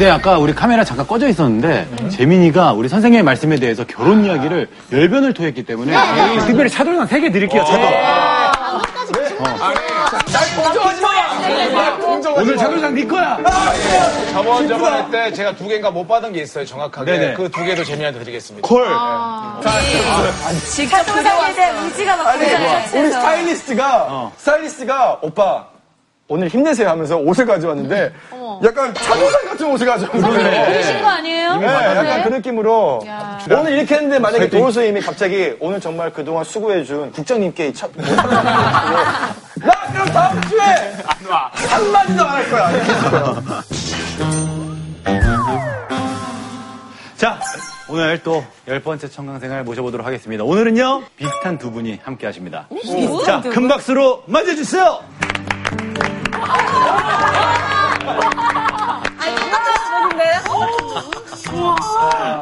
네, 아까 우리 카메라 잠깐 꺼져 있었는데 재민이가 우리 선생님의 말씀에 대해서 결혼 이야기를 열변을 토했기 때문에 특별히 차돌상 3개 드릴게요, 차돌. 동정하지 마! 오늘 차돌상 네 거야. 저번 저번 할 때 제가 두 개인가 못 받은 게 있어요, 정확하게. 네네. 그 두 개도 재미한테 드리겠습니다. 콜. 직접 차돌상에 대한 의지가 막 아니. 우리 스타일리스트가, 스타일리스트가, 오빠, 오늘 힘내세요 하면서 옷을 가져왔는데, 약간 차도상 같은 옷을 가져왔어요. 보이신 거 아니에요? 네, 약간 그 느낌으로. 야. 오늘 이렇게 했는데 만약에 도훈 선생님이 갑자기 오늘 정말 그동안 수고해준 국장님께 이 차, 뭐나 그럼 다음 주에 한마디도 안 할 거야. 자, 오늘 또 열 번째 청강생을 모셔보도록 하겠습니다. 오늘은요, 비슷한 두 분이 함께 하십니다. 자, 큰 박수로 맞아주세요!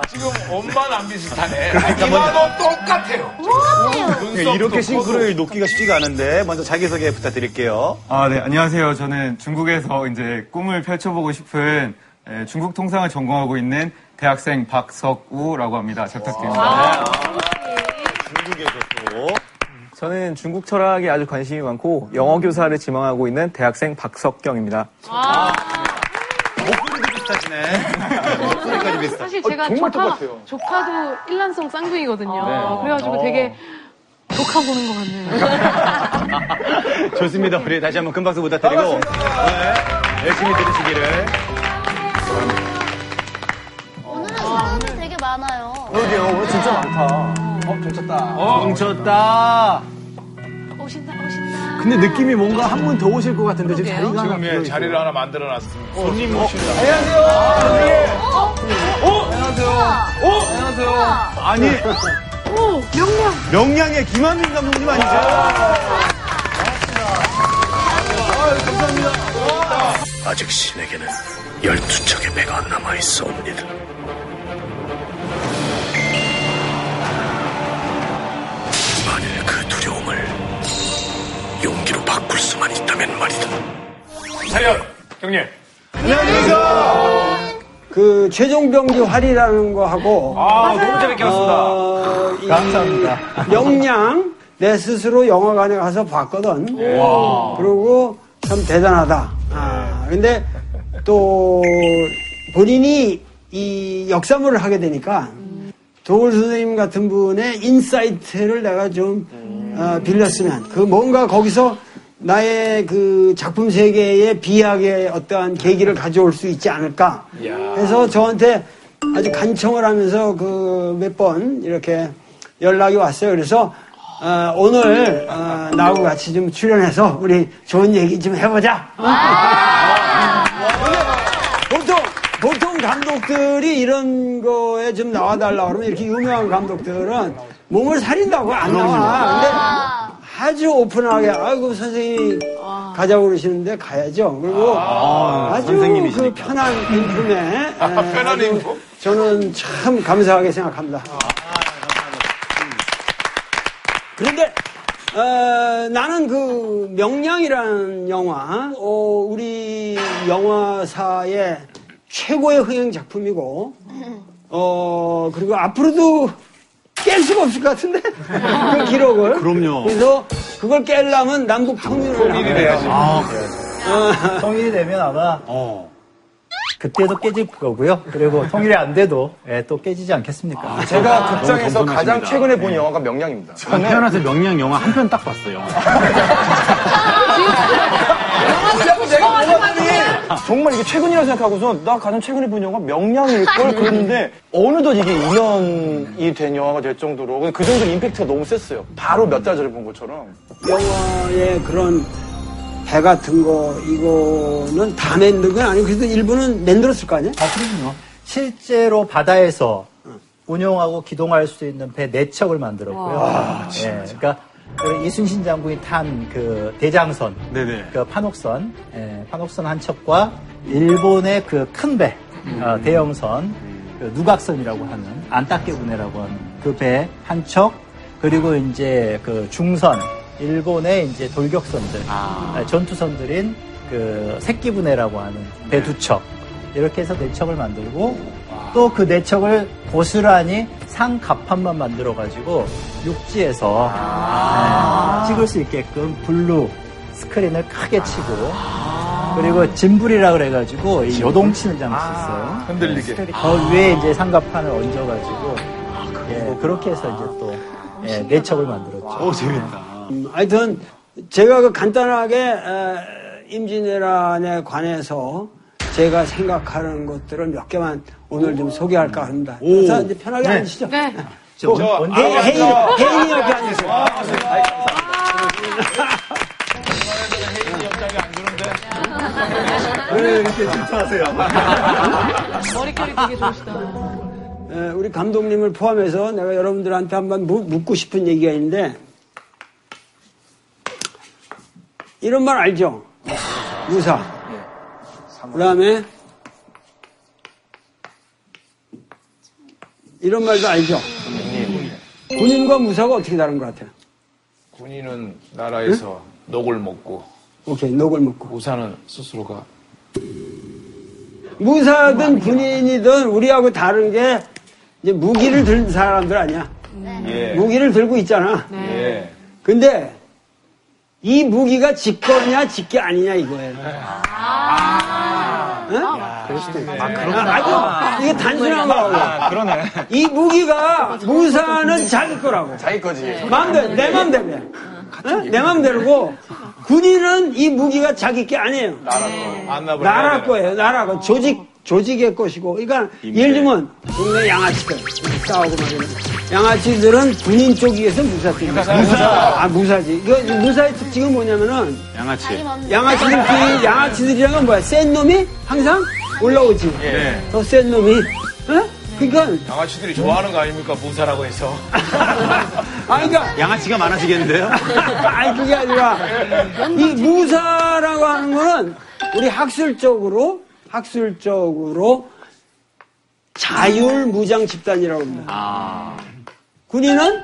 지금 엄마는 안 비슷하네. 이마도 똑같아요. 네, 이렇게 싱크로율 높기가 쉽지가 않은데, 먼저 자기소개 부탁드릴게요. 아, 네, 안녕하세요. 저는 중국에서 이제 꿈을 펼쳐보고 싶은 에, 중국 통상을 전공하고 있는 대학생 박석우라고 합니다. 잘 부탁드립니다. 중국에서 또. 저는 중국 철학에 아주 관심이 많고 영어 교사를 지망하고 있는 대학생 박석경입니다. 목소리도 비슷하시네. 목소리까지 비슷하 사실 제가 정말 조카, 똑같아요. 조카도 일란성 쌍둥이거든요. 그래가지고 되게 조카 보는 것 같네요. 좋습니다. 우리 다시 한번 큰 박수 부탁드리고, 네, 열심히 들으시기를. 오늘은 사람이 되게 많아요. 그러게요. 오늘 진짜 많다. 어, 종쳤다. 뭉쳤다. 오신다, 오신다. 근데 느낌이 뭔가 한 분 더 오실 것 같은데 지금 자리가 하나 지금 예, 비어있어요. 자리를 하나 만들어 놨습니다. 손님 모신다. 아니. 명량. 명량의 김한민 감독님 아니죠? 아직 신에게는 열두 척의 배가 남아 있어옵니다. 바꿀 수만 있다면 말이다. 차렷, 형님. 그 최종병기 활이라는 거 하고 아, 너무 재밌게 봤습니다. 어, 감사합니다. 영양 내 스스로 영화관에 가서 봤거든. 그리고 참 대단하다. 아, 근데 또 본인이 이 역사물을 하게 되니까 도올 선생님 같은 분의 insight를 내가 좀 어, 빌렸으면 그 뭔가 거기서 나의 그 작품 세계에 비약의 어떠한 계기를 가져올 수 있지 않을까. 해서 저한테 아주 간청을 하면서 그 몇 번 이렇게 연락이 왔어요. 그래서 어, 오늘 어, 나하고 같이 좀 출연해서 우리 좋은 얘기 좀 해보자. 보통 보통 감독들이 이런 거에 좀 나와달라 그러면 이렇게 유명한 감독들은 몸을 사린다고 안 나와. 근데 아주 오픈하게 아이고 선생님이 가자고 그러시는데 가야죠. 그리고 아, 주 선생님이시니까. 그 편한 인품에 에, 편한 아주 인품? 저는 참 감사하게 생각합니다. 그런데 어, 나는 그 명량이라는 영화, 어, 우리 영화사의 최고의 흥행 작품이고, 어, 그리고 앞으로도 깰 수가 없을 것 같은데? 그 기록을. 그럼요. 그래서 그걸 깨려면 남북 통일을 돼야지. 통일이 되면 아마 어. 그때도 깨질 거고요. 그리고 통일이 안 돼도 예, 또 깨지지 않겠습니까? 제가 극장에서 너무 가장 겸손하십니다. 최근에 본 영화가 명량입니다. 전 태어나서 명량 영화 한 편 딱 봤어요. 자꾸 내가 보았더니 정말 이게 최근이라 생각하고서 나 가장 최근에 본 영화 명량일걸 그랬는데 어느덧 이게 2년이 된 영화가 될 정도로 그 정도 임팩트가 너무 셌어요. 바로 몇 달 전에 본 것처럼. 영화의 그런 배 같은 거, 이거는 다 만든 건 아니고, 그래도 일부는 만들었을 거 아니야? 아, 그럼요. 실제로 바다에서 운용하고 기동할 수 있는 배 네척을 만들었고요. 예, 그러니까 그 이순신 장군이 탄 그 대장선, 네네. 그 판옥선, 예, 판옥선 한 척과 일본의 그 큰 배, 어, 대형선, 그 누각선이라고 하는 안타케군해라고 하는 그 배 한 척, 그리고 이제 그 중선, 일본의 이제 돌격선들, 아, 전투선들인 그 새끼분해라고 하는 배 두 척, 이렇게 해서 네 척을 만들고 또 그 네 척을 고스란히 상갑판만 만들어 가지고 육지에서 네, 찍을 수 있게끔 blue screen을 크게 치고 그리고 gimbal이라 그래가지고 이 요동치는 장치 있어요. 흔들리게. 그 위에 이제 상갑판을 얹어가지고 예, 그렇게 해서 이제 또 예, 네 척을 만들었죠. 오, 재밌다. 음, 하여튼 제가 그 간단하게 에, 임진왜란에 관해서 제가 생각하는 것들을 몇 개만 오늘 좀 소개할까 합니다. 그래서 이제 편하게 앉으시죠. 네. 저, 해- 해인, 아까 해인이 옆에 앉으세요. 혜인이 옆자리 안 주는데. 왜 이렇게 질투하세요? 머릿결이 되게 좋으시다. 에, 우리 감독님을 포함해서 내가 여러분들한테 한번 무- 묻고 싶은 얘기가 있는데 이런 말 알죠? 무사. 그 다음에 이런 말도 알죠? 군인과 무사가 어떻게 다른 것 같아요? 군인은 나라에서 녹을 먹고, 오케이, 녹을 먹고. 무사는 스스로가. 무사든 군인이든 우리하고 다른 게 이제 무기를 든 사람들 아니야. 예. 무기를 들고 있잖아. 예. 근데 이 무기가 직거냐 직기 아니냐 이거예요. 응? 아, 주 이게 단순한 거라고. 그러네. 이 무기가 무사는 자기 거라고. 자기 거지. 마음대로 내 마음대로. 응? 내 마음대로고 군인은 이 무기가 자기 게 아니에요. 안나볼 나라 거예요. 나라 거. 조직 조직의 것이고. 그러니까 예를 들면 동네 양아치들 싸우고 말이야. 양아치들은 군인 쪽에서 무사들이 무사. 아 무사지. 이거 무사의 특징은 뭐냐면은 양아치. 양아치들끼리 양아치들이란 건 뭐야? 센 놈이 항상 올라오지. 예. 더 센 놈이. 어? 그러니까 양아치들이 좋아하는 거 아닙니까? 무사라고 해서. 아 그러니까 양아치가 많아지겠는데요? 아니 그게 아니라 이 무사라고 하는 거는 우리 학술적으로 학술적으로 자율무장 집단이라고 합니다. 아, 군인은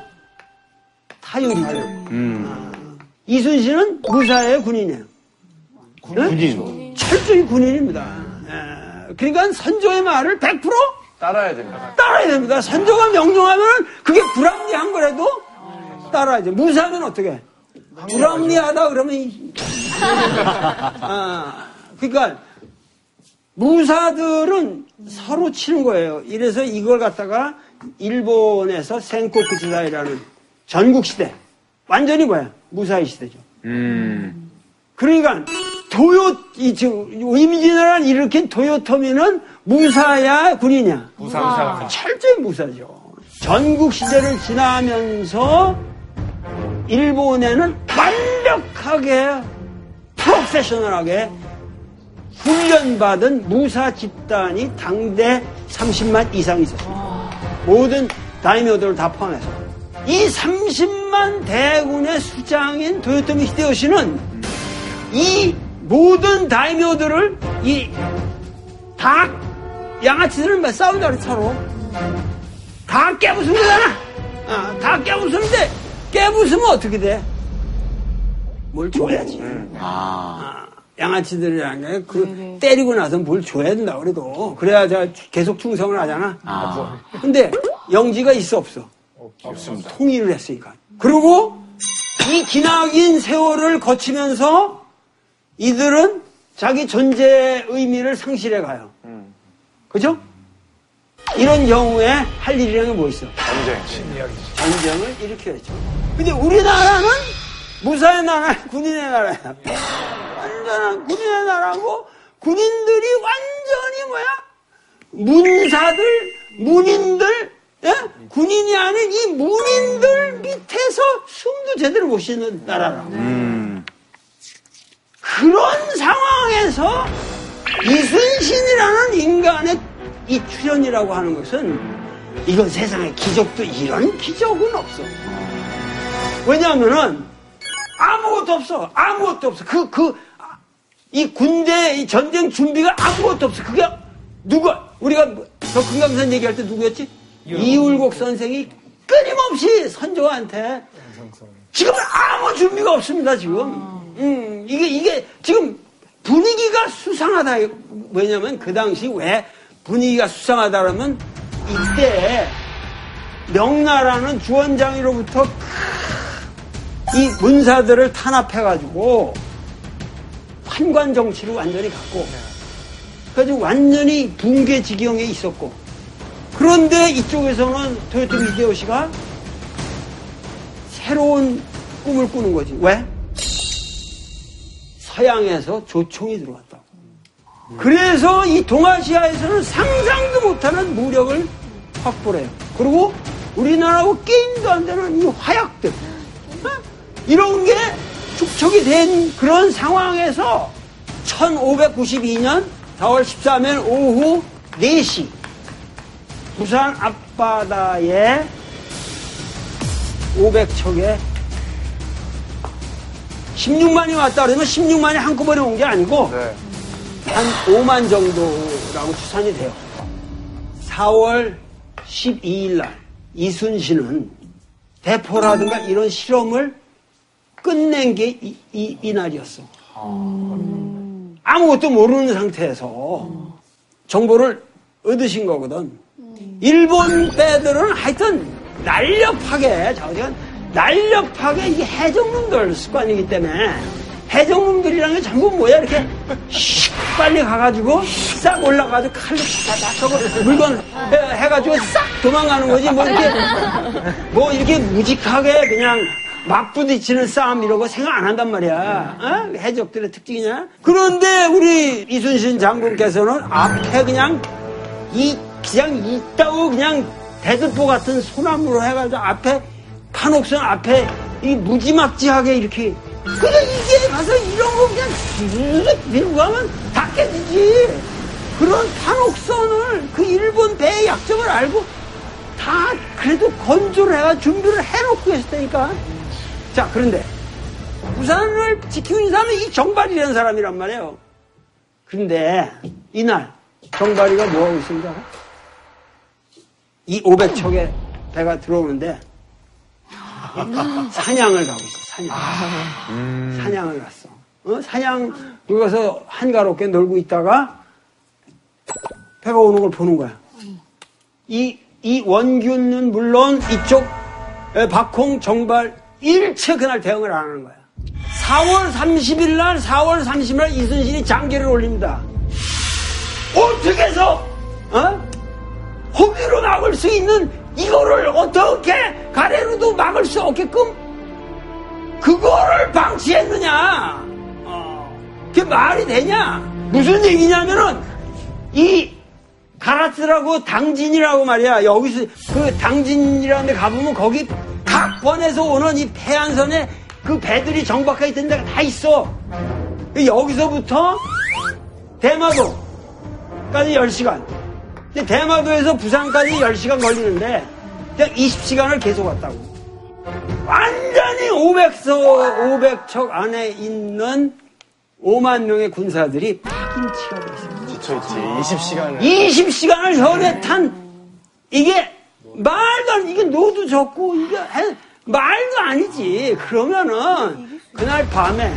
타율이죠. 음. 이순신은 무사예요, 군인이에요. 군인. 철저히 군인입니다. 예. 그러니까 선조의 말을 100% 따라야 됩니다. 따라야 됩니다. 선조가 명령하면 그게 불합리한 거라도 따라야죠. 무사는 어떻게? 불합리하다 그러면 이- 아, 그러니까 무사들은 서로 치는 거예요. 이래서 이걸 갖다가 일본에서 센코쿠 지사이라는 전국 시대 완전히 뭐야 무사의 시대죠. 음. 그러니까 도요 이 지금 임진왜란 일으킨 도요토미는 무사야 군이냐? 무사, 무사. 철저히 무사죠. 전국 시대를 지나면서 일본에는 완벽하게 프로페셔널하게 훈련받은 무사 집단이 당대 30만 이상 있었습니다. 모든 다이묘들을 다 포함해서. 이 30만 대군의 수장인 도요토미 히데요시는 이 모든 다이묘들을 이다 양아치들은 막 싸운다 그래 서로 다 깨부순 거잖아 아, 다 깨부수는데 깨부수면 어떻게 돼? 뭘 줘야지 아, 양아치들이라는 게그 때리고 나서 뭘 줘야 된다 그래도 그래야 저 계속 충성을 하잖아 아. 근데 영지가 있어 없어? 없습니다. 통일을 했으니까. 그리고 이 기나긴 세월을 거치면서 이들은 자기 존재의 의미를 상실해 가요. 그죠? 이런 경우에 할 일이라는 게 뭐 있어? 전쟁. 전쟁을 일으켜야죠. 근데 우리나라는 무사의 나라, 군인의 나라야. 완전한 군인의 나라고 군인들이 완전히 뭐야? 문사들, 문인들, 예? 군인이 아닌 이 문인들 밑에서 숨도 제대로 못 쉬는 나라라. 음. 그런 상황에서 이순신이라는 인간의 이 출현이라고 하는 것은 이건 세상에 기적도 이런 기적은 없어. 왜냐하면은 아무것도 없어. 아무것도 없어. 그, 그, 이 군대, 이 전쟁 준비가 아무것도 없어. 그게 누가, 우리가 저 금강산 얘기할 때 누구였지? 이울곡 선생이 끊임없이 선조한테 지금 아무 준비가 없습니다, 지금. 음, 이게, 이게 지금 분위기가 수상하다. 왜냐면 그 당시 왜 분위기가 수상하다 그러면 이때 명나라는 주원장이로부터 이 문사들을 탄압해가지고 환관 정치를 완전히 갖고 그래가지고 완전히 붕괴 지경에 있었고 그런데 이쪽에서는 토요토미 히데요시가 새로운 꿈을 꾸는 거지. 왜? 서양에서 조총이 들어왔다고. 그래서 이 동아시아에서는 상상도 못하는 무력을 확보를 해요. 그리고 우리나라하고 게임도 안 되는 이 화약들. 어? 이런 게 축적이 된 그런 상황에서 1592년 4월 13일 오후 4시 부산 앞바다에 500척의 16만이 왔다 그러면 16만이 한꺼번에 온 게 아니고 한 5만 정도라고 추산이 돼요. 4월 12일 날 이순신은 대포라든가 이런 실험을 끝낸 게 이, 이, 이 날이었어. 아무것도 모르는 상태에서 정보를 얻으신 거거든. 일본 배들은 하여튼 날렵하게, 저건 날렵하게 이게 해적놈들 습관이기 때문에 해적놈들이라는 게 전부 뭐야 이렇게 슉 빨리 가가지고 싹 올라가지고 칼로 싹 하고 물건 해- 해가지고 싹 도망가는 거지 뭐 이렇게 뭐 이렇게 무직하게 그냥 막 부딪히는 싸움 이런 거 생각 안 한단 말이야. 어? 해적들의 특징이냐? 그런데 우리 이순신 장군께서는 앞에 그냥 이 그냥 있다고 그냥 대들보 같은 소나무로 해가지고 앞에 판옥선 앞에 이 무지막지하게 이렇게 그래 이게 가서 이런 거 그냥 쭉 밀고 가면 다 깨지지 그런 판옥선을 그 일본 배의 약점을 알고 다 그래도 건조를 해가 준비를 해놓고 있었다니까 자 그런데 부산을 지키고 있는 사람은 이 정발이라는 사람이란 말이에요 그런데 이날 정발이가 뭐하고 있습니까? 이 500척의 배가 들어오는데 사냥을 가고 있어, 사냥. 사냥을 갔어. 어? 사냥, 거기 가서 한가롭게 놀고 있다가 배가 오는 걸 보는 거야. 이, 이 원균은 물론 이쪽 에, 박홍, 정발 일체 그날 대응을 안 하는 거야. 4월 30일 날, 4월 30일 날 이순신이 장계를 올립니다. 어떻게 해서, 어? 호비로 막을 수 있는 이거를 어떻게 가래로도 막을 수 없게끔 그거를 방치했느냐? 어, 그게 말이 되냐? 무슨 얘기냐면은 이 가라스라고 당진이라고 말이야. 여기서 그 당진이라는 데 가보면 거기 각 번에서 오는 이 해안선에 그 배들이 정박해 있던 데가 다 있어. 여기서부터 대마도까지 10시간. 근데 대마도에서 부산까지 10시간 걸리는데 그냥 20시간을 계속 왔다고. 완전히 500서, 500척 안에 있는 5만 명의 군사들이 파김치가 돼 있어요. 그렇지. 20시간을. 20시간을 혈에 탄 이게 말도 안 이게 노도 적고 이게 해- 말도 아니지. 그러면은 그날 밤에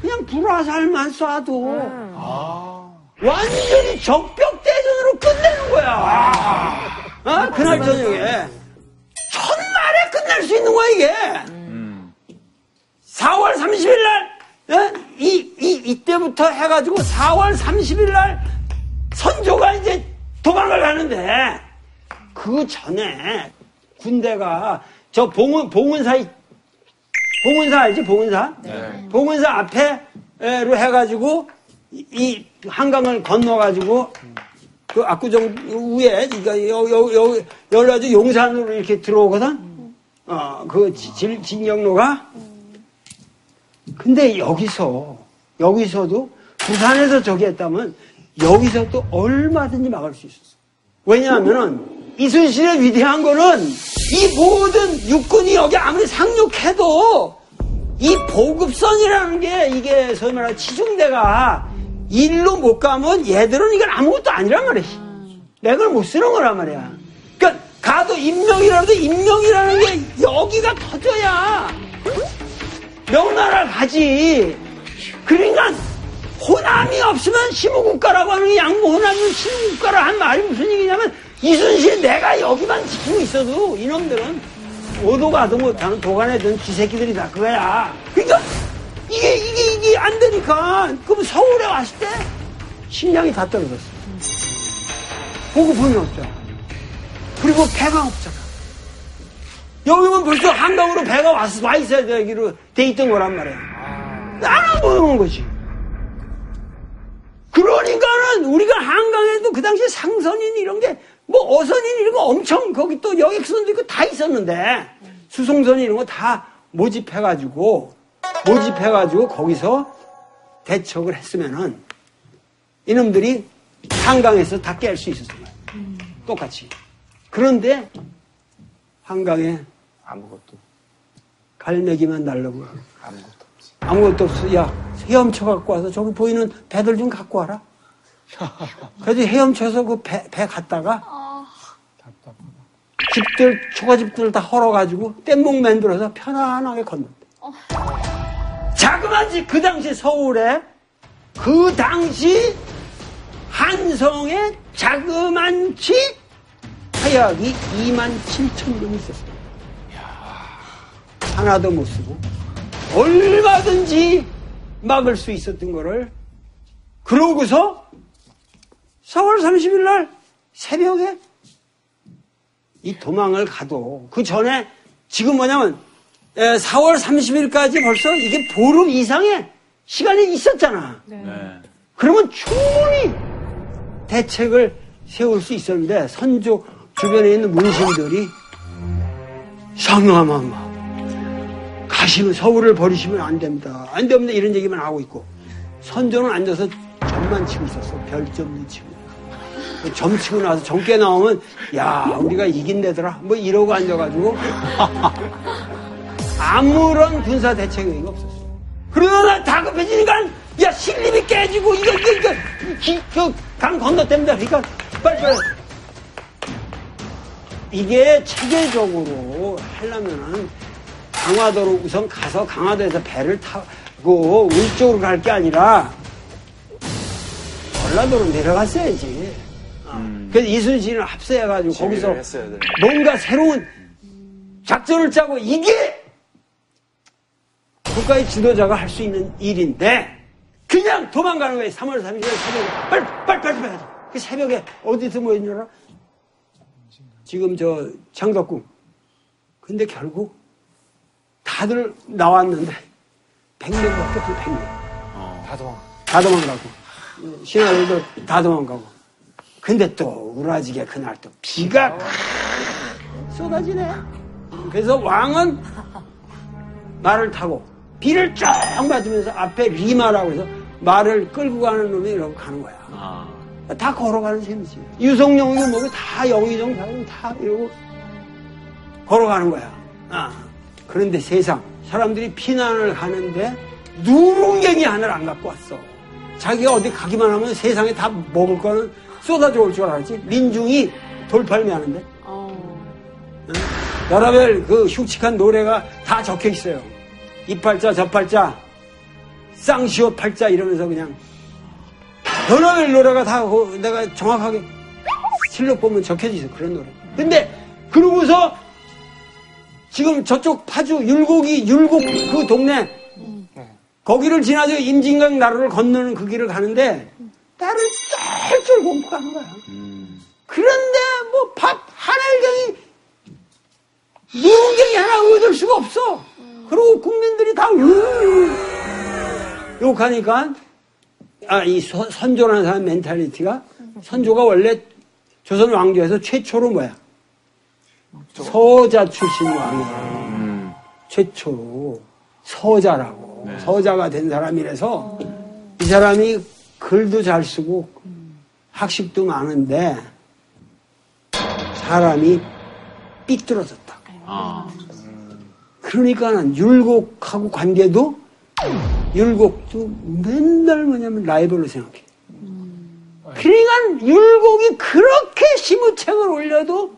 그냥 불화살만 쏴도 완전히 적벽대전으로 끝내는 거야. 어? 그날 저녁에 첫날에 끝낼 수 있는 거야 이게. 4월 30일 날, 어? 이, 이, 이때부터 해가지고 4월 30일 날 선조가 이제 도망을 가는데 그 전에 군대가 저 봉은, 봉은사, 이- 봉은사 알지? 봉은사? 봉은사 앞에로 해가지고 이, 이 한강을 건너가지고 그 압구정 위에 이거 여, 여, 여, 여기가지고 용산으로 이렇게 들어오거든? 어, 그 지- 질- 진경로가 근데 여기서, 여기서도 부산에서 저기 했다면 여기서 또 얼마든지 막을 수 있었어. 왜냐하면은 이순신의 위대한 거는 이 모든 육군이 여기 아무리 상륙해도 이 보급선이라는 게 이게 소위 말하는 치중대가 일로 못 가면 얘들은 이건 아무것도 아니란 말이야. 맥을 못 쓰는 거란 말이야. 그러니까 가도 임명이라도 임명이라는 게 여기가 터져야 명나라 가지. 그러니까 호남이 없으면 시무국가라고 하는 게 양무 호남이 시무국가라 한 말이 무슨 얘기냐면 이순신 내가 여기만 지키고 있어도 이놈들은 오도 가도 못하는 도간에 든 쥐새끼들이 다 그거야. 그러니까 이게 이게 이게 안 되니까 그럼 서울에 왔을 때 식량이 다 떨어졌어. 보급품이 없잖아. 그리고 배가 없잖아. 여기면 벌써 한강으로 배가 왔, 와 있어야 되기로 돼 있던 거란 말이야. 안 오는 거지. 그러니까는 우리가 한강에도 그 당시에 상선인 이런 게 뭐 어선인 이런 거 엄청 거기 또 여객선도 있고 다 있었는데 수송선 이런 거 다 모집해가지고 모집해가지고 거기서 대척을 했으면은 이놈들이 한강에서 다 깰 수 있었을 거야. 똑같이. 그런데 한강에 아무것도. 갈매기만 날라고 아무것도 없어. 아무것도 없어. 야 헤엄쳐 갖고 와서 저기 보이는 배들 좀 갖고 와라. 그래서 헤엄쳐서 그 배 배 갔다가 집들 초가집들 다 헐어가지고 뗏목 만들어서 편안하게 건넜대. 자그만 집그 당시 서울에 그 당시 한성에 자그만치 하약이 2만 7천 명이 있었어요. 하나도 못 쓰고 얼마든지 막을 수 있었던 거를 그러고서 4월 30일 날 새벽에 이 도망을 가도 그 전에 지금 뭐냐면 4월 30일까지 벌써 이게 보름 이상의 시간이 있었잖아. 그러면 충분히 대책을 세울 수 있었는데 선조 주변에 있는 문신들이 상하마마 가시면 서울을 버리시면 안 됩니다. 안 됩니다. 이런 얘기만 하고 있고 선조는 앉아서 점만 치고 있었어. 별점만 치고. 그점 치고 나서 점 깨 나오면 야 우리가 이긴 데더라 뭐 이러고 앉아가지고 아무런 군사 대책이 없었어. 그러나 다급해지니까 야 신림이 깨지고 이거 이거 이거 기, 그강 건너댑니다. 그러니까 빨리 빨리 이게 체계적으로 하려면은 강화도로 우선 가서 강화도에서 배를 타고 위쪽으로 갈 게 아니라 전라도로 내려갔어야지. 어. 그래서 이순신을 합세해가지고 거기서 돼. 뭔가 새로운 작전을 짜고 이게 국가의 지도자가 할 수 있는 일인데 그냥 도망가는 거예요. 3월 3일 새벽에 빨리 빨리 빨리 빨리. 그 새벽에 어디서 모인 줄 알아? 지금 저 장덕궁. 근데 결국 다들 나왔는데 100명밖에 없어 100명. 다 도망. 다 도망가고 신하들도 다 도망가고. 근데 또 우라지게 그날 또 비가 쏟아지네. 그래서 왕은 말을 타고 비를 쫙 맞으면서 앞에 리마라고 해서 말을 끌고 가는 놈이 이러고 가는 거야. 다 걸어가는 셈이지. 유성룡이고 뭐고 다 영의정 가고 다 이러고 걸어가는 거야. 아. 그런데 세상 사람들이 피난을 가는데 누룽갱이 하나를 안 갖고 왔어. 자기가 어디 가기만 하면 세상에 다 먹을 거는 쏟아져 올 줄 알았지. 민중이 돌팔매 하는데. 응? 여러별 그 흉측한 노래가 다 적혀 있어요. 이 팔자 저 팔자 쌍시오 팔자 이러면서 그냥 여러별 노래가 다그 내가 정확하게 실력 보면 적혀져 있어 그런 노래. 근데 그러고서 지금 저쪽 파주 율곡이 율곡 그 동네 거기를 지나서 임진강 나루를 건너는 그 길을 가는데 딸을 곰고 가는 거야. 그런데 뭐밥 하나일경이 누룽갱이 하나 얻을 수가 없어. 그리고 국민들이 다 으, 욕하니까 아, 이 서- 선조라는 사람 멘탈리티가 선조가 원래 조선 왕조에서 최초로 뭐야? 서자 출신 왕이야. 최초로 서자라고 서자가 된 사람이라서 이 사람이 글도 잘 쓰고 학식도 많은데 사람이 삐뚤어졌다. 그러니까는 율곡하고 관계도 율곡도 맨날 뭐냐면 라이벌로 생각해. 그러니까 율곡이 그렇게 시무책을 올려도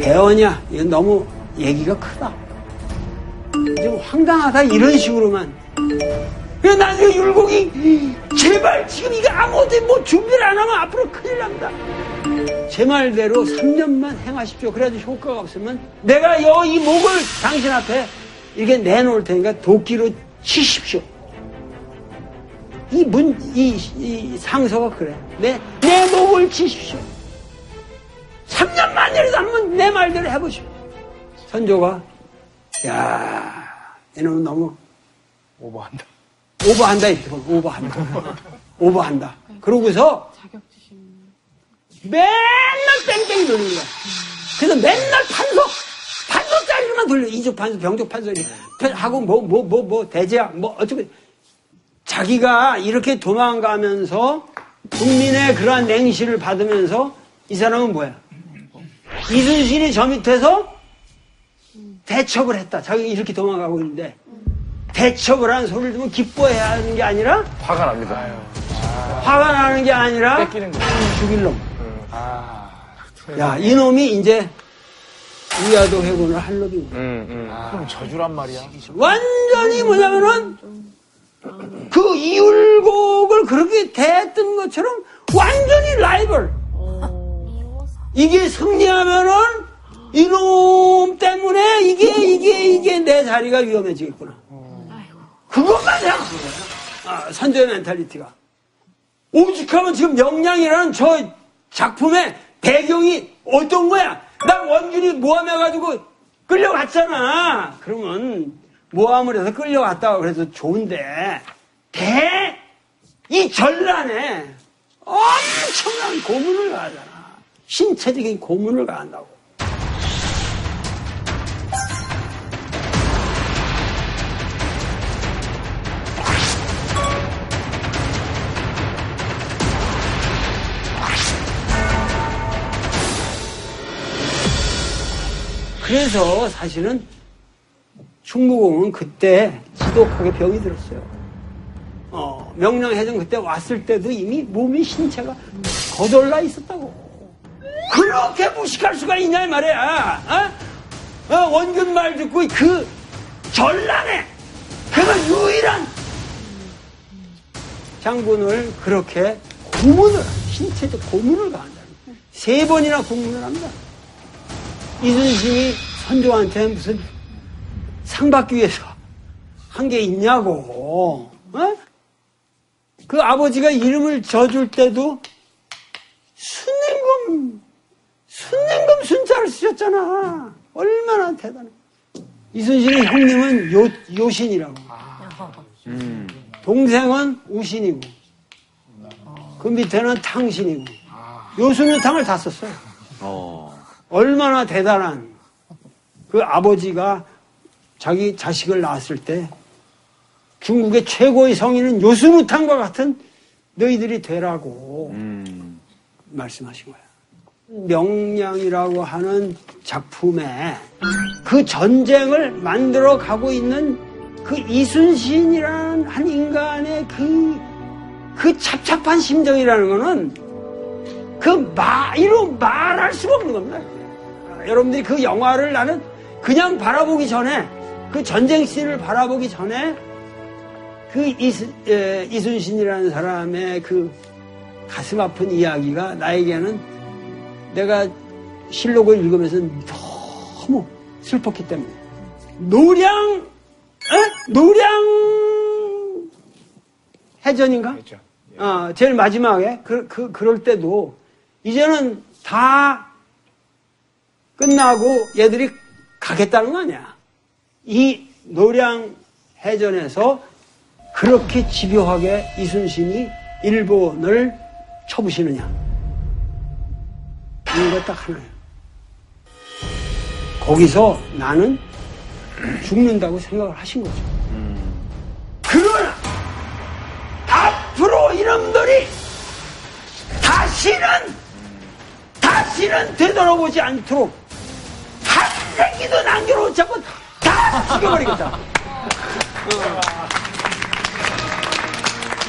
배어냐? 이건 너무 얘기가 크다. 좀 황당하다 이런 식으로만 나중에 율곡이 제발 지금 이거 아무것도 뭐 준비를 안 하면 앞으로 큰일 납니다. 제 말대로 3년만 행하십시오. 그래도 효과가 없으면 내가 여 이 목을 당신 앞에 이렇게 내놓을 테니까 도끼로 치십시오. 이 문, 이, 이 상서가 그래. 내, 내 목을 치십시오. 3년 만이라도 한번 내 말대로 해보십시오. 선조가, 야 이놈은 너무 오버한다. 오버한다, 이렇게. 오버한다. 오버한다. 그러고서 맨날 뺑뺑이 돌리는 거야. 그래서 맨날 판서, 판서짜리로만 돌려. 이쪽 판서, 병쪽 이렇게 하고 뭐, 뭐, 뭐, 뭐, 대제약, 뭐, 어쩌고. 자기가 이렇게 도망가면서 국민의 그러한 냉시를 받으면서 이 사람은 뭐야? 이순신이 저 밑에서 대첩을 했다. 자기가 이렇게 도망가고 있는데 대첩을 한 소리를 들으면 기뻐해야 하는 게 아니라 화가 납니다. 화가 나는 게 아니라 뺏기는 거야. 죽일 놈. 야, 이 놈이 이제 위화도 회군을 할 놈이고. 그럼 저주란 말이야. 완전히 뭐냐면은 그 이율곡을 그렇게 대했던 것처럼 완전히 라이벌. 이게 승리하면은 이놈 때문에 이게 이게 이게 내 자리가 위험해지겠구나. 그것만 생각하는 거야. 아, 선조의 멘탈리티가. 오직하면 지금 명량이라는 저 작품의 배경이 어떤 거야? 나 원균이 모함해가지고 끌려갔잖아. 그러면 모함을 해서 끌려갔다고 그래서 좋은데 대 이 전란에 엄청난 고문을 가하잖아. 신체적인 고문을 가한다고. 그래서 사실은 충무공은 그때 지독하게 병이 들었어요. 어, 명량해전 그때 왔을 때도 이미 몸이 신체가 거덜나 있었다고. 그렇게 무식할 수가 있냐 이 말이야. 어? 어, 원균 말 듣고 그 전란에 그가 유일한 장군을 그렇게 고문을 신체적 고문을 가한다는 거야. 세 번이나 고문을 합니다. 이순신이 선조한테 무슨 상 받기 위해서 한 게 있냐고. 어? 그 아버지가 이름을 져줄 때도 순행금, 순행금 순자를 쓰셨잖아. 얼마나 대단해. 이순신의 형님은 요, 요신이라고. 동생은 우신이고, 그 밑에는 탕신이고, 요순유탕을 다 썼어요. 얼마나 대단한 그 아버지가 자기 자식을 낳았을 때 중국의 최고의 성인은 요스무탕과 같은 너희들이 되라고 말씀하신 거야. 명량이라고 하는 작품에 그 전쟁을 만들어 가고 있는 그 이순신이라는 한 인간의 그, 그 찹찹한 심정이라는 거는 그 마, 이로 말할 수가 없는 겁니다. 여러분들이 그 영화를 나는 그냥 바라보기 전에 그 전쟁 씬을 바라보기 전에 그 이순, 에, 이순신이라는 사람의 그 가슴 아픈 이야기가 나에게는 내가 실록을 읽으면서 너무 슬펐기 때문에 노량 에? 노량 해전인가? 어, 제일 마지막에 그, 그, 그럴 때도 이제는 다 끝나고 얘들이 가겠다는 거 아니야. 이 노량 해전에서 그렇게 집요하게 이순신이 일본을 쳐부시느냐. 이유가 딱 하나예요. 거기서 나는 죽는다고 생각을 하신 거죠. 그러나 앞으로 이놈들이 다시는 다시는 되돌아보지 않도록 한 생기도 남겨놓지 않고 다 죽여버리겠다.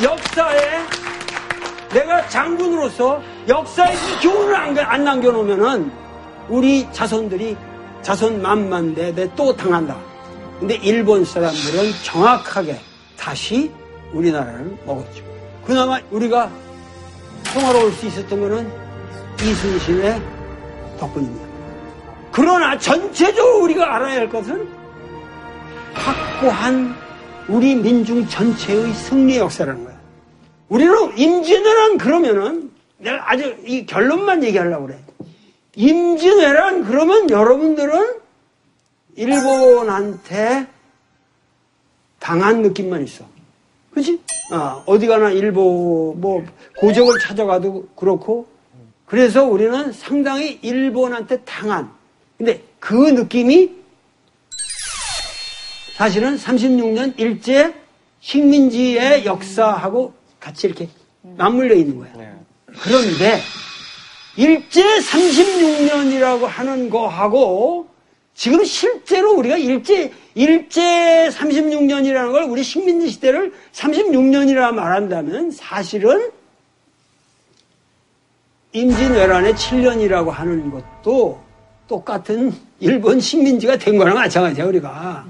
역사에 내가 장군으로서 역사에 이 교훈을 안, 안 남겨놓으면은 우리 자손들이 자손 만만대 내또 당한다. 근데 일본 사람들은 정확하게 다시 우리나라를 먹었죠. 그나마 우리가 평화로울 수 있었던 것은 이순신의 덕분입니다. 그러나 전체적으로 우리가 알아야 할 것은 확고한 우리 민중 전체의 승리 역사라는 거야. 우리는 임진왜란 그러면은 내가 아주 이 결론만 얘기하려고 그래. 임진왜란 그러면 여러분들은 일본한테 당한 느낌만 있어. 그치? 아, 어디 가나 일본, 뭐, 고적을 찾아가도 그렇고. 그래서 우리는 상당히 일본한테 당한. 근데 그 느낌이 사실은 36년 일제 식민지의 역사하고 같이 이렇게 맞물려 있는 거야. 그런데 일제 36년이라고 하는 거하고 지금 실제로 우리가 일제 일제 36년이라는 걸 우리 식민지 시대를 36년이라 말한다면 사실은 임진왜란의 7년이라고 하는 것도 똑같은 일본 식민지가 된 거랑 마찬가지야 우리가.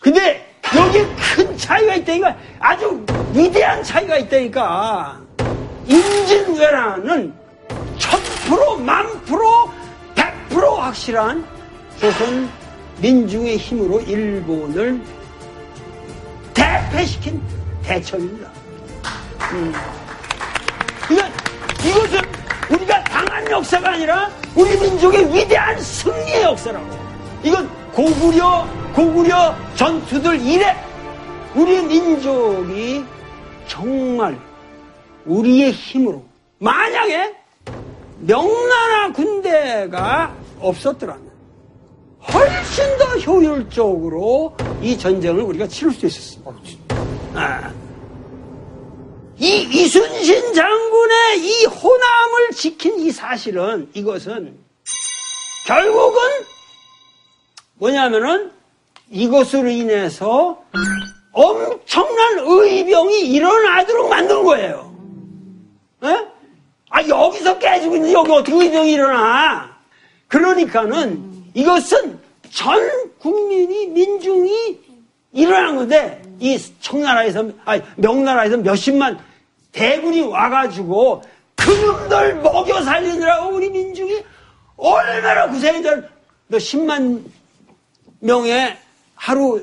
근데 여기 큰 차이가 있다니까 아주 위대한 차이가 있다니까 임진왜란은 1000% 만프로 100% 확실한 조선 민중의 힘으로 일본을 대패시킨 대첩입니다. 음. 이건, 이것은 우리가 당한 역사가 아니라 우리 민족의 위대한 승리의 역사라고. 이건 고구려, 고구려 전투들 이래 우리 민족이 정말 우리의 힘으로 만약에 명나라 군대가 없었더라면 훨씬 더 효율적으로 이 전쟁을 우리가 치를 수 있었습니다. 아. 이 이순신 장군의 이 호남을 지킨 이 사실은 이것은 결국은 뭐냐면은 이것으로 인해서 엄청난 의병이 일어나도록 만든 거예요. 에? 아 여기서 깨지고 있는데 여기 어떻게 의병이 일어나? 그러니까는 이것은 전 국민이 민중이 일어난 건데 이 청나라에서 아니 명나라에서 몇십만 대군이 와가지고 그놈들 먹여 살리느라고 우리 민중이 얼마나 고생했던 너 10만 명의 하루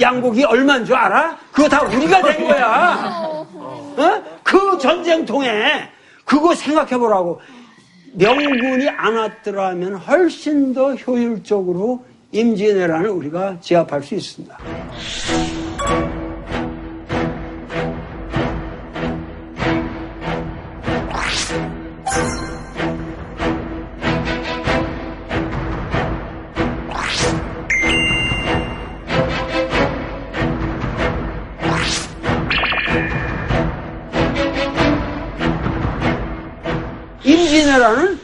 양복이 얼마인 줄 알아? 그거 다 우리가 된 거야. 어? 그 전쟁통에 그거 생각해 보라고. 명군이 안 왔더라면 훨씬 더 효율적으로 임진왜란을 우리가 제압할 수 있습니다. 임진왜란은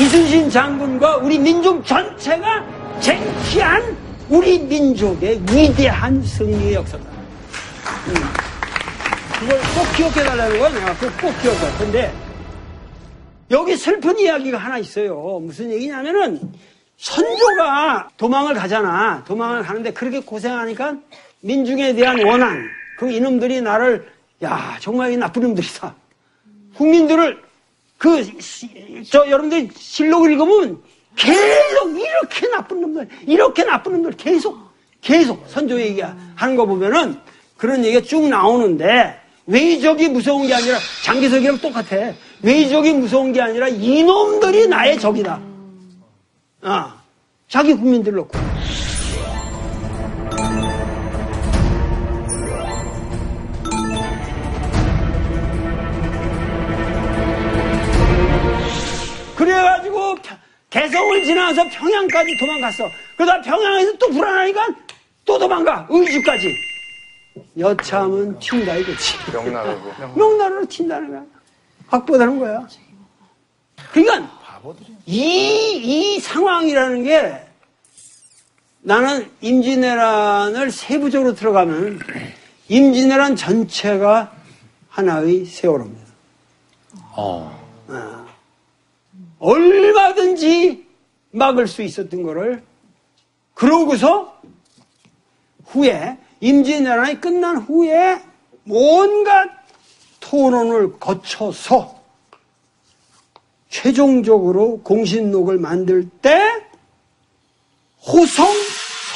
이순신 장군과 우리 민족 전체가 쟁취한 우리 민족의 위대한 승리의 역사다. 음. 그걸 꼭 기억해달라는 거야. 내가 꼭 기억해. 근데 여기 슬픈 이야기가 하나 있어요. 무슨 얘기냐면은 선조가 도망을 가잖아. 도망을 가는데 그렇게 고생하니까 민중에 대한 원한, 그 이놈들이 나를 야 정말 이 나쁜 놈들이다. 국민들을 그, 저, 여러분들 실록을 읽으면 계속 이렇게 나쁜 놈들, 이렇게 나쁜 놈들 계속, 계속 선조 얘기하는 거 보면은 그런 얘기가 쭉 나오는데 외적이 무서운 게 아니라 장기석이랑 똑같아. 외적이 무서운 게 아니라 이놈들이 나의 적이다. 아, 자기 국민들 놓고. 개성을 지나서 평양까지 도망갔어. 그러다 평양에서 또 불안하니까 또 도망가. 의주까지. 여참은 튄다 이거지. 명나라로. 명나라로 튄다는 거야. 확보되는 거야. 그러니까 이, 이 상황이라는 게 나는 임진왜란을 세부적으로 들어가면 임진왜란 전체가 하나의 세월호입니다. 어. 어. 얼마든지 막을 수 있었던 거를 그러고서 후에 임진왜란이 끝난 후에 온갖 토론을 거쳐서 최종적으로 공신록을 만들 때 호성,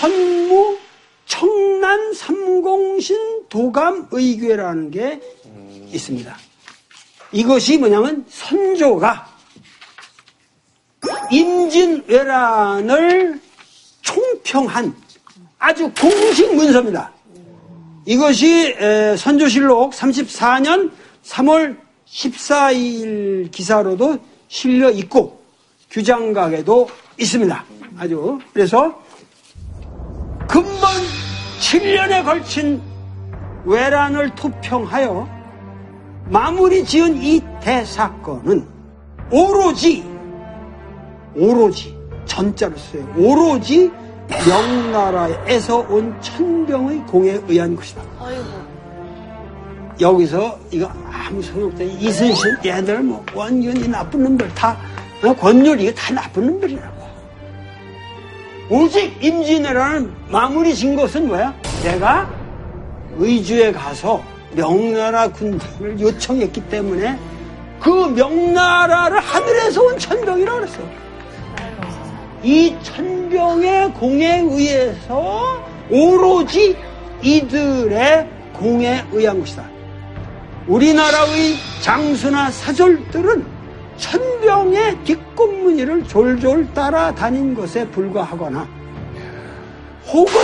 선무, 청란, 삼공신, 도감, 의궤라는 게 있습니다. 이것이 뭐냐면 선조가 임진왜란을 총평한 아주 공식 문서입니다. 이것이 에, 선조실록 34년 3월 14일 기사로도 실려 있고 규장각에도 있습니다. 아주 그래서 근본 7년에 걸친 외란을 토평하여 마무리 지은 이 대사건은 오로지 오로지 전자로 써요. 오로지 명나라에서 온 천병의 공에 의한 것이다. 아이고. 여기서 이거 아무 소용 없다. 이순신 얘들 뭐 원균이 나쁜 놈들 다 어, 권율이 이거 다 나쁜 놈들이라고. 오직 임진왜란을 마무리 진 것은 뭐야? 내가 의주에 가서 명나라 군대를 요청했기 때문에 그 명나라를 하늘에서 온 천병이라고 그랬어. 이 천병의 공에 의해서 오로지 이들의 공에 의한 것이다. 우리나라의 장수나 사졸들은 천병의 뒷꽃무늬를 졸졸 따라다닌 것에 불과하거나 혹은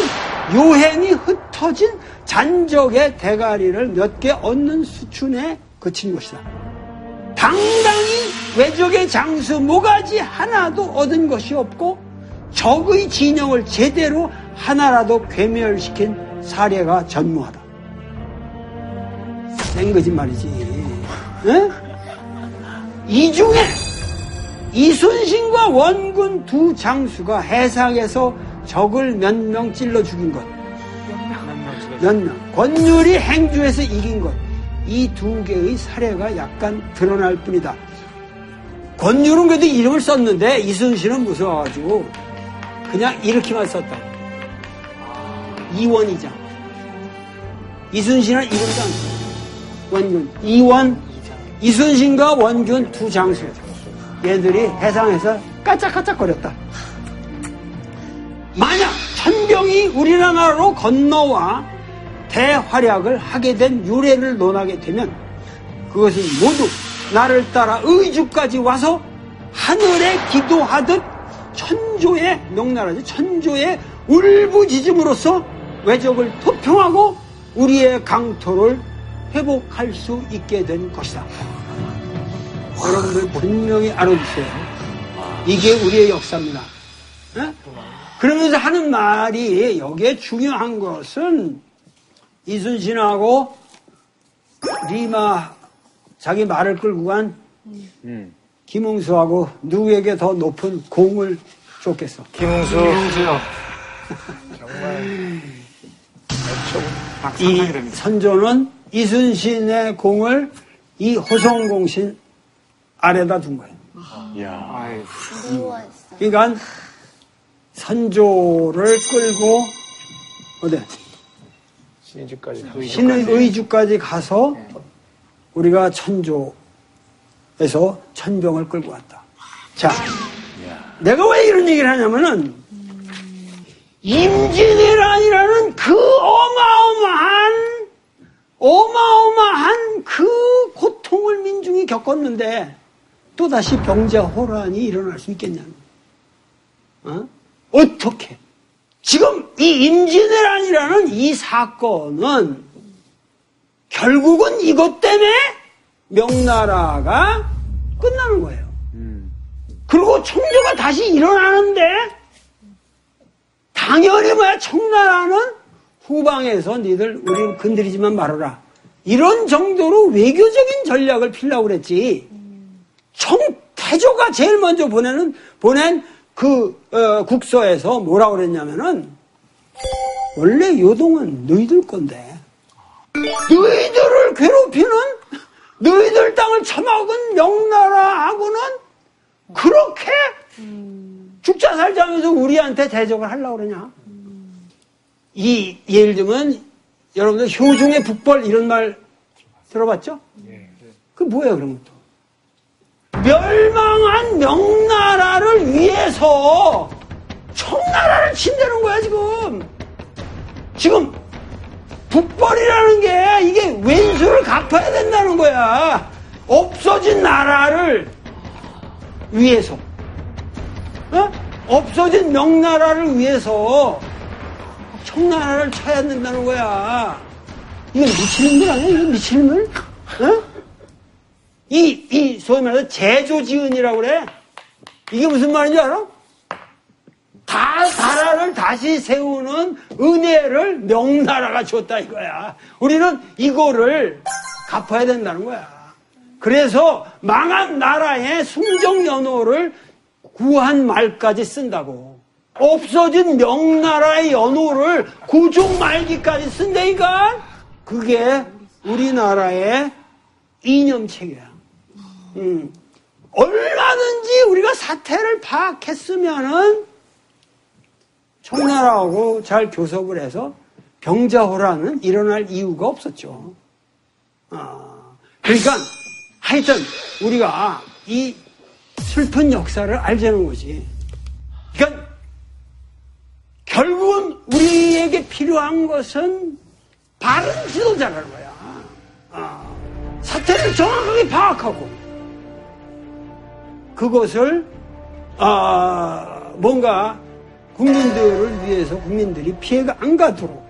요행이 흩어진 잔적의 대가리를 몇 개 얻는 수준에 그친 것이다. 당당히 외적의 장수 모가지 하나도 얻은 것이 없고 적의 진영을 제대로 하나라도 괴멸시킨 사례가 전무하다. 센 거짓말이지. 에? 이 중에 이순신과 원군 두 장수가 해상에서 적을 몇 명 찔러 죽인 것. 몇 명. 권율이 행주에서 이긴 것. 이 두 개의 사례가 약간 드러날 뿐이다. 권율은 그래도 이름을 썼는데 이순신은 무서워가지고 그냥 이렇게만 썼다. 이원이장. 이순신은 이름도 안 써. 원균. 이원, 이순신과 원균 두 장수. 얘들이 해상에서 까짝까짝거렸다. 만약 천병이 우리나라로 건너와 대활약을 하게 된 유래를 논하게 되면 그것은 모두 나를 따라 의주까지 와서 하늘에 기도하듯 천조의 명나라죠. 천조의 울부짖음으로써 외적을 토평하고 우리의 강토를 회복할 수 있게 된 것이다. 여러분들 분명히 알아두세요. 이게 우리의 역사입니다. 예? 그러면서 하는 말이 여기에 중요한 것은 이순신하고 리마 자기 말을 끌고 간 김웅수하고 누구에게 더 높은 공을 줬겠어? 김웅수. 김웅수요. 이 선조는 이순신의 공을 이 호성공신 아래다 둔 거예요. 미워했어. 그러니까 선조를 끌고 어디 신주까지 신의 의주까지 가서 우리가 천조에서 천병을 끌고 왔다. 자, 내가 왜 이런 얘기를 하냐면은 임진왜란이라는 그 어마어마한 어마어마한 그 고통을 민중이 겪었는데 또 다시 병자 호란이 일어날 수 있겠냐는 어? 어떻게 지금 이 임진왜란이라는 이 사건은 결국은 이것 때문에 명나라가 끝나는 거예요. 그리고 청조가 다시 일어나는데 당연히 뭐야 청나라는 후방에서 니들 우리 건드리지만 말아라. 이런 정도로 외교적인 전략을 피려고 그랬지. 청 태조가 제일 먼저 보내는 보낸 그 어, 국서에서 뭐라고 그랬냐면은 원래 요동은 너희들 건데 너희들을 괴롭히는 너희들 땅을 처먹은 명나라하고는 그렇게 죽자 살자면서 우리한테 대적을 하려고 그러냐? 이 예를 들면 여러분들 효중의 북벌 이런 말 들어봤죠? 그 뭐예요, 그런 것도? 멸망한 명나라를 위해서 청나라를 친다는 거야, 지금. 지금 북벌이라는 게 이게 왼수를 갚아야 된다는 거야. 없어진 나라를 위해서. 어? 없어진 명나라를 위해서 청나라를 쳐야 된다는 거야. 이건 미치는 거 아니야? 이거 미치는 걸? 어? 이, 이, 소위 말해서 제조지은이라고 그래. 이게 무슨 말인지 알아? 다, 나라를 다시 세우는 은혜를 명나라가 줬다 이거야. 우리는 이거를 갚아야 된다는 거야. 그래서 망한 나라의 숭정연호를 구한 말까지 쓴다고. 없어진 명나라의 연호를 구종 말기까지 쓴다니까? 그게 우리나라의 이념 체계야. 음. 얼마든지 우리가 사태를 파악했으면은 청나라하고 잘 교섭을 해서 병자호란은 일어날 이유가 없었죠. 아, 그러니까 하여튼 우리가 이 슬픈 역사를 알자는 거지. 그러니까 결국은 우리에게 필요한 것은 바른 지도자라는 거야. 아, 사태를 정확하게 파악하고 그것을 아, 뭔가 국민들을 위해서 국민들이 피해가 안 가도록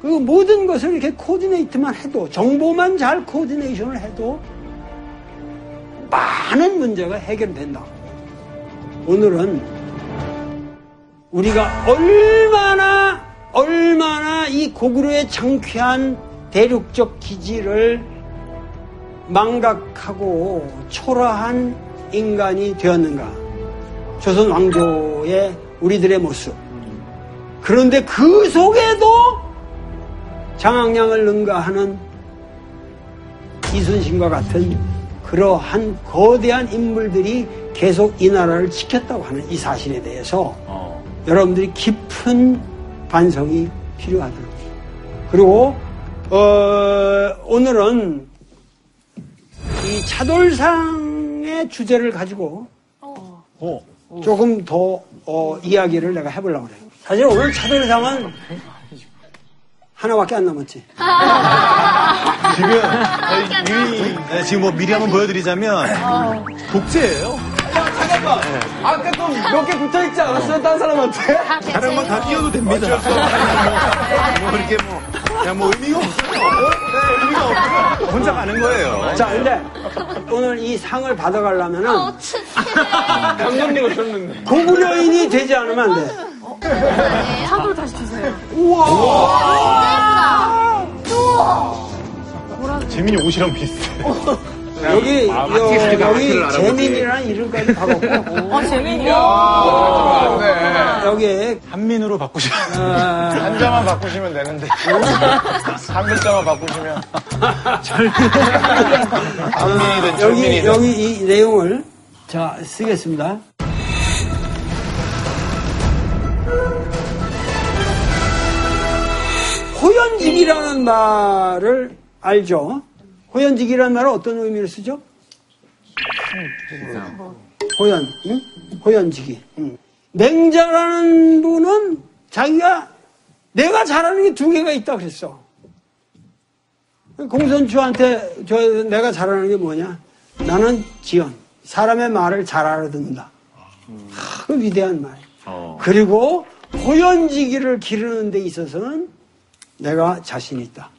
그 모든 것을 이렇게 코디네이트만 해도 정보만 잘 코디네이션을 해도 많은 문제가 해결된다. 오늘은 우리가 얼마나 얼마나 이 고구려의 장쾌한 대륙적 기지를 망각하고 초라한 인간이 되었는가. 조선 왕조의 우리들의 모습. 그런데 그 속에도 장학량을 능가하는 이순신과 같은 그러한 거대한 인물들이 계속 이 나라를 지켰다고 하는 이 사실에 대해서 어. 여러분들이 깊은 반성이 필요하다. 그리고 어, 오늘은 이 차돌상의 주제를 가지고 조금 더 어, 이야기를 내가 해보려고 그래요. 사실 오늘 차돌상은 하나밖에 안 남았지. 지금 미리 네, 지금 뭐 미리 한번 보여드리자면 독재예요. 잠깐만. 아까 또 몇 개 붙어 있지 않았어요? 딴 사람한테? 다른 건 다 띄워도 됩니다. 뭐, 뭐 이렇게 뭐 그냥 뭐 의미가 없어요. 네, 의미가 없어요. 혼자 가는 거예요. 자, 근데 오늘 이 상을 받아가려면은 감독님 오셨는데. 고구려인이 되지 않으면 안 돼. 차도를 다시 주세요. 재민이 옷이랑 비슷해. 여기, 여, 여기 재민이라는 이름까지 박았고, 어, 재민이요? 여기, 한민으로 바꾸시면 어, 한자만 바꾸시면 되는데. 한 글자만 바꾸시면. 한민이든 여기, 철민이든. 여기 이 내용을, 자, 쓰겠습니다. 호연직이라는 말을 알죠? 호연직이라는 말은 어떤 의미를 쓰죠? 호연, 응? 호연직이. 응. 맹자라는 분은 자기가 내가 잘하는 게 두 개가 있다 그랬어. 공손주한테 저 내가 잘하는 게 뭐냐? 나는 지연. 사람의 말을 잘 알아듣는다. 하, 그 위대한 말. 그리고 호연지기를 기르는 데 있어서는 내가 자신 있다.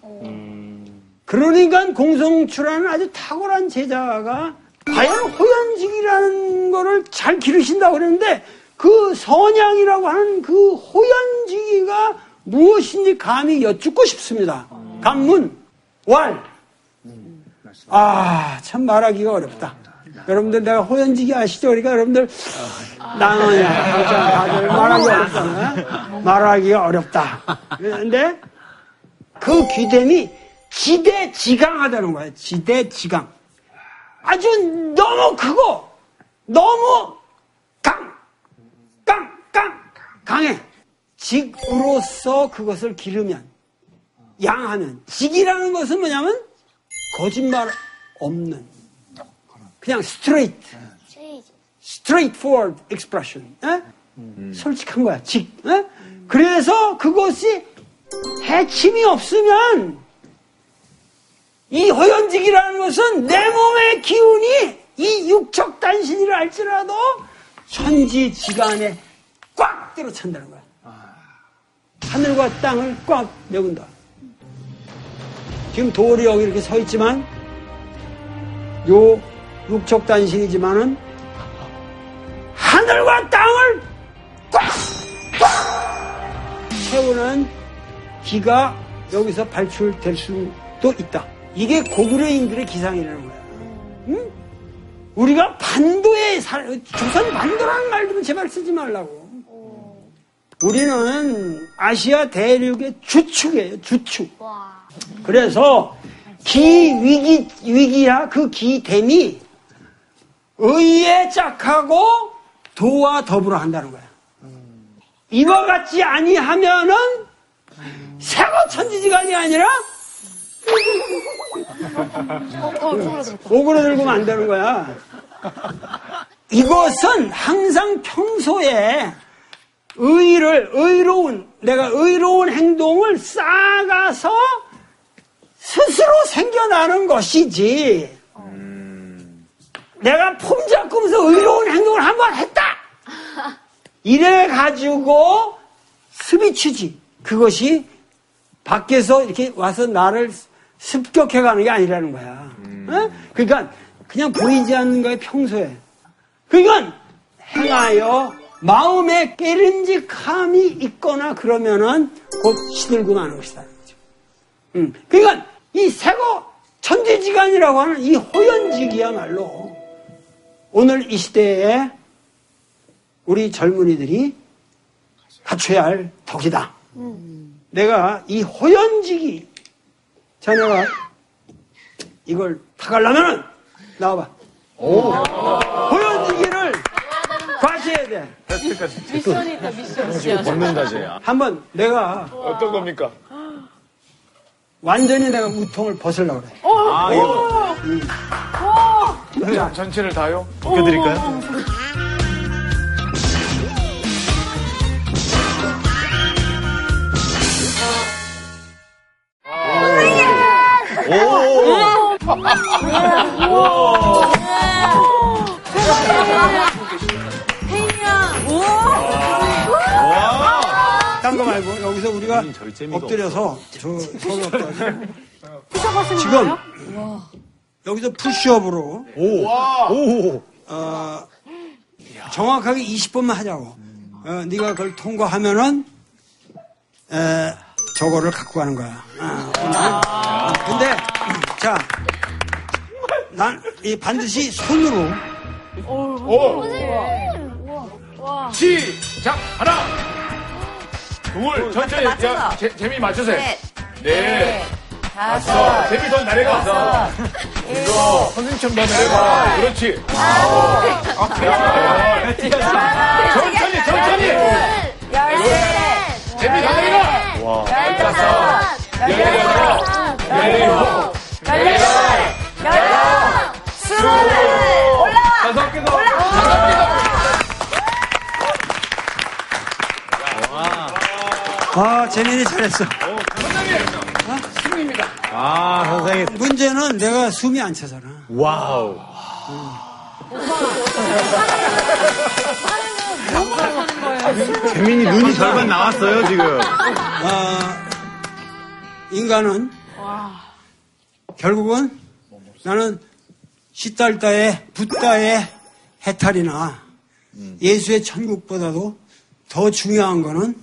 그러니까 공성추라는 아주 탁월한 제자가 과연 호연직이라는 거를 잘 기르신다고 그랬는데 그 선양이라고 하는 그 호연직이가 무엇인지 감히 여쭙고 싶습니다. 간문, 왈. 아, 참 말하기가 어렵다. 여러분들 내가 호연직이 아시죠? 그러니까 여러분들 나는야 다들 말하기 어렵다. 말하기가 어렵다. 그런데 그 귀됨이 지대지강하다는 거예요. 지대지강. 아주 너무 크고 너무 강, 강, 강, 강해. 직으로서 그것을 기르면 양하면 직이라는 것은 뭐냐면 거짓말 없는 그냥 스트레이트 forward expression 에? 솔직한 거야 직 에? 그래서 그것이 해침이 없으면 이 호연직이라는 것은 내 몸의 기운이 이 육척 단신이라 할지라도 천지지간에 꽉 때려찬다는 거야. 하늘과 땅을 꽉 메운다. 지금 돌이 여기 이렇게 서 있지만 요 육척 단신이지만은 하늘과 땅을 꽉! 꽉! 채우는 기가 여기서 발출될 수도 있다. 이게 고구려인들의 기상이라는 거야. 응? 우리가 반도에 살, 조선 반도라는 말 좀 제발 쓰지 말라고. 우리는 아시아 대륙의 주축이에요, 주축. 그래서 기 위기 위기야 그 기됨이 의에 짝하고 도와 더불어 한다는 거야. 이와 같이 아니하면은 세고 천지지간이 아니라 오그러들고 만드는 거야. 이것은 항상 평소에 의를, 의로운, 내가 의로운 행동을 쌓아가서 스스로 생겨나는 것이지. 내가 폼 잡고면서 의로운 행동을 한 번 했다! 이래 가지고 스비치지. 그것이 밖에서 이렇게 와서 나를 습격해가는 게 아니라는 거야. 어? 그러니까 그냥 보이지 않는 거야, 평소에. 그러니까 행하여 마음에 깨름직함이 있거나 그러면은 곧 시들고 마는 것이다. 음. 그러니까 이 세고 천지지간이라고 하는 이 호연직이야말로 오늘 이 시대에 우리 젊은이들이 갖춰야 할 덕이다. 내가 이 호연직이 자네가 이걸 타가려면은 나와봐. 호연지기를 과시해야 돼. 미션이 있다, 미션. 벗는다, 쟤야. 한번 내가 어떤 겁니까? 완전히 내가 우통을 벗으려고 그래. 아, 이거. 전체를 다요? 벗겨드릴까요? 딴거 말고 여기서 우리가 엎드려서 저 서로 엎드려서 푸셔하시는 지금? 여기서 푸시업으로 오. 오. 어, 정확하게 20번만 하자고. 어, 네가 그걸 통과하면은 에, 저거를 갖고 가는 거야. 아, 어, 근데 자, 난 이 반드시 손으로 오! 시작! 하나! 둘, 천천히. 야, 재, 재미 맞추세요. 네. 다섯. 재미 더 내려가. 일곱. 선생님처럼 더 내려가. 그렇지. 아홉. 열. 천천히, 천천히. 열세. 재미 더 내려가. 열다섯. 열여섯. 열일곱. 열여덟. 열아홉. 스물. 다섯 개 더. 다섯 개 더. 아 재민이 잘했어. 아, 선생님. 문제는 내가 숨이 안 차잖아. 와우. 재민이 눈이 절반 나왔어요, 지금. 아, 인간은 결국은 나는 시달다의 붓다의 해탈이나 예수의 천국보다도 더 중요한 거는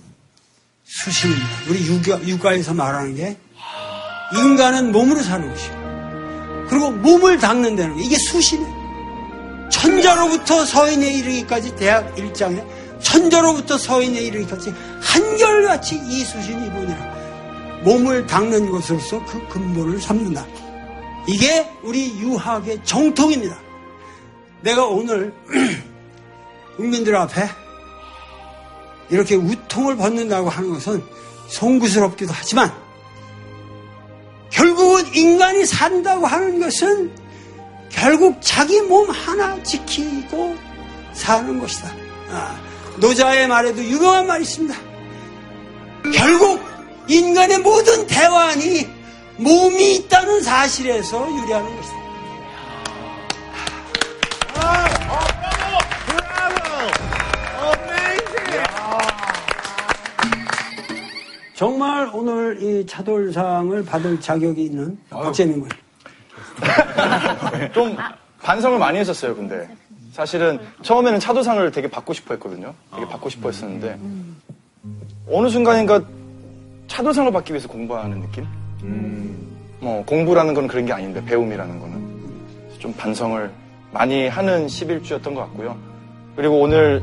수신입니다. 우리 육아, 육아에서 말하는 게 인간은 몸으로 사는 것이고 그리고 몸을 닦는다는 게 이게 수신이에요. 천자로부터 서인에 이르기까지 대학 1장에 천자로부터 서인에 이르기까지 한결같이 이 수신이 이루니라. 몸을 닦는 것으로서 그 근본을 삼는다. 이게 우리 유학의 정통입니다. 내가 오늘 국민들 앞에 이렇게 우통을 벗는다고 하는 것은 송구스럽기도 하지만 결국은 인간이 산다고 하는 것은 결국 자기 몸 하나 지키고 사는 것이다. 아, 노자의 말에도 유명한 말이 있습니다. 결국 인간의 모든 대환이 몸이 있다는 사실에서 유래하는 것이다. 정말 오늘 이 차돌상을 받을 자격이 있는 박재민 군. 좀 반성을 많이 했었어요, 근데. 사실은 처음에는 차도상을 되게 받고 싶어 했거든요. 되게 받고 싶어 했었는데. 어느 순간인가 차도상을 받기 위해서 공부하는 느낌? 뭐, 공부라는 건 그런 게 아닌데, 배움이라는 거는. 좀 반성을 많이 하는 11주였던 것 같고요. 그리고 오늘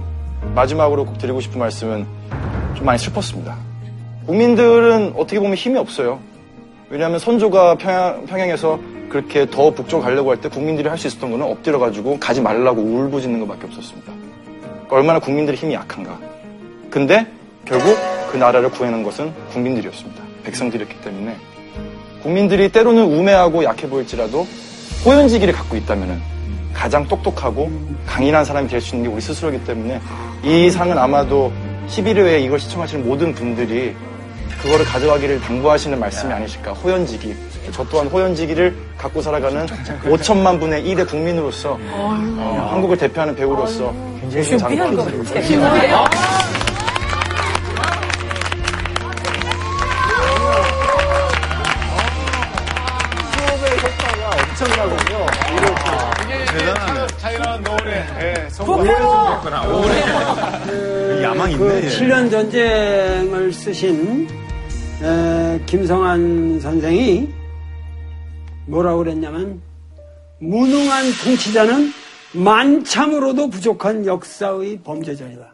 마지막으로 꼭 드리고 싶은 말씀은 좀 많이 슬펐습니다. 국민들은 어떻게 보면 힘이 없어요. 왜냐하면 선조가 평양, 평양에서 그렇게 더 북쪽 가려고 할 때 국민들이 할 수 있었던 거는 엎드려가지고 가지 말라고 울부짖는 것밖에 없었습니다. 그러니까 얼마나 국민들의 힘이 약한가. 근데 결국 그 나라를 구해낸 것은 국민들이었습니다. 백성들이었기 때문에. 국민들이 때로는 우매하고 약해 보일지라도 호연지기를 갖고 있다면 가장 똑똑하고 강인한 사람이 될 수 있는 게 우리 스스로이기 때문에 이 상은 아마도 11회에 이걸 시청하시는 모든 분들이 그거를 가져가기를 당부하시는 말씀이 아니실까. 호연지기. 저 또한 호연지기를 갖고 살아가는 5천만 분의 1의 국민으로서 어, 한국을 대표하는 배우로서 굉장히 장관 차이나 7년 전쟁을 쓰신 에, 김성한 선생이 뭐라고 그랬냐면 무능한 통치자는 만참으로도 부족한 역사의 범죄자이다.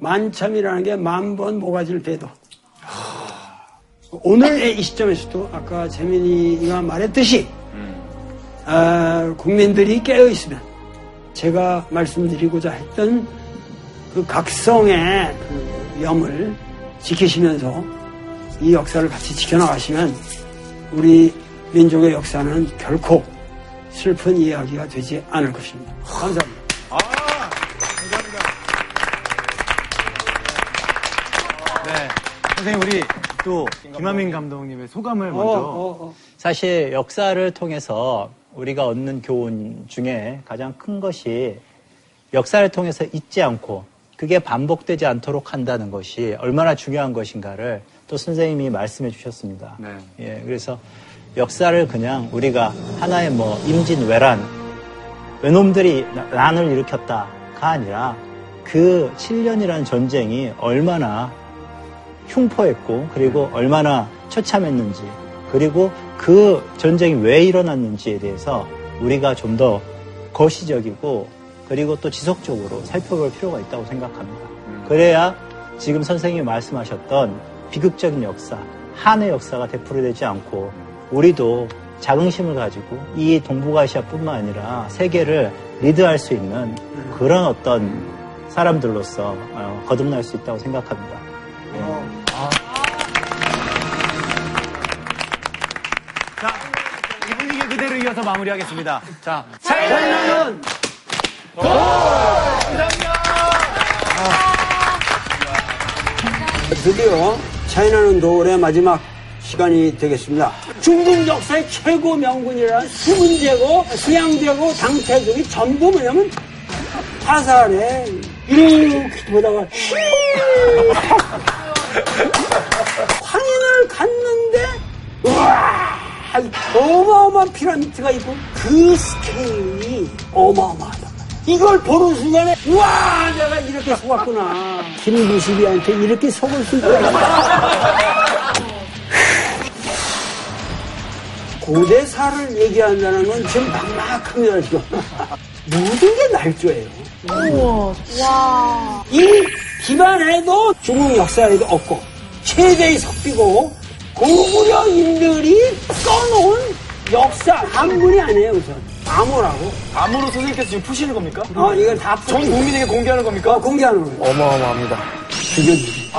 만참이라는 게 만 번 모가지를 빼도. 오늘의 이 시점에서도 아까 재민이가 말했듯이 아, 국민들이 깨어 있으면 제가 말씀드리고자 했던 그 각성의 그 염을 지키시면서 이 역사를 같이 지켜나가시면 우리 민족의 역사는 결코 슬픈 이야기가 되지 않을 것입니다. 감사합니다. 네. 선생님, 우리 또 김하민 감독님의 소감을 먼저. 어, 어, 어. 사실 역사를 통해서 우리가 얻는 교훈 중에 가장 큰 것이 역사를 통해서 잊지 않고 그게 반복되지 않도록 한다는 것이 얼마나 중요한 것인가를 또 선생님이 말씀해 주셨습니다. 네. 예, 그래서 역사를 그냥 우리가 하나의 뭐 임진왜란 외놈들이 나- 난을 일으켰다가 아니라 그 7년이라는 전쟁이 얼마나 흉포했고 그리고 얼마나 처참했는지 그리고 그 전쟁이 왜 일어났는지에 대해서 우리가 좀 더 거시적이고 그리고 또 지속적으로 살펴볼 필요가 있다고 생각합니다. 그래야 지금 선생님이 말씀하셨던 비극적인 역사, 한의 역사가 되풀이되지 않고 우리도 자긍심을 가지고 이 동북아시아뿐만 아니라 세계를 리드할 수 있는 그런 어떤 사람들로서 어, 거듭날 수 있다고 생각합니다. 자, 이 분위기 그대로 이어서 마무리하겠습니다. 자, 차이나는 드디어 차이나는 도올의 마지막 시간이 되겠습니다. 중국 역사의 최고 명군이라는 수문제고 수양제고 당태족이 전부 뭐냐면 화살에 이렇게 보다가 휘 황인을 갔는데 우와 어마어마한 피라미드가 있고 그 스케일이 어마어마하다. 이걸 보는 순간에 우와 내가 이렇게 속았구나. 김무식이한테 이렇게 속을 수 있구나. 고대사를 얘기한다는 건 지금 막막합니다 지금. 모든 게 날조예요. 와. 이 기반에도 중국 역사에도 없고 최대의 석비고 고구려 인들이 써놓은 역사 한문이 아니에요 우선 암호라고 암으로 선생님께서 지금 푸시는 겁니까? 어 이걸 다전 국민에게 공개하는 겁니까? 어, 공개하는 거예요 어마어마합니다. 죽여주지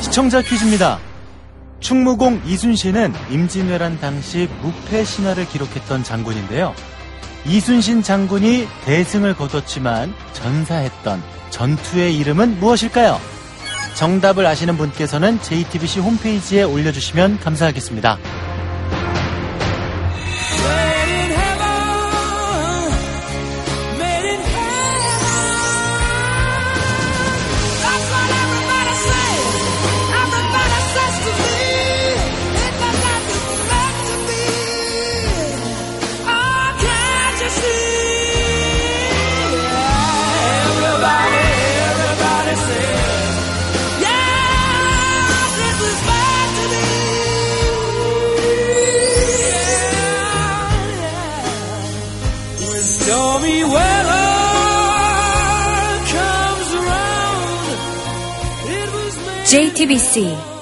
시청자 퀴즈입니다. 충무공 이순신은 임진왜란 당시 무패 신화를 기록했던 장군인데요. 이순신 장군이 대승을 거뒀지만 전사했던 전투의 이름은 무엇일까요? 정답을 아시는 분께서는 JTBC 홈페이지에 올려주시면 감사하겠습니다. TBC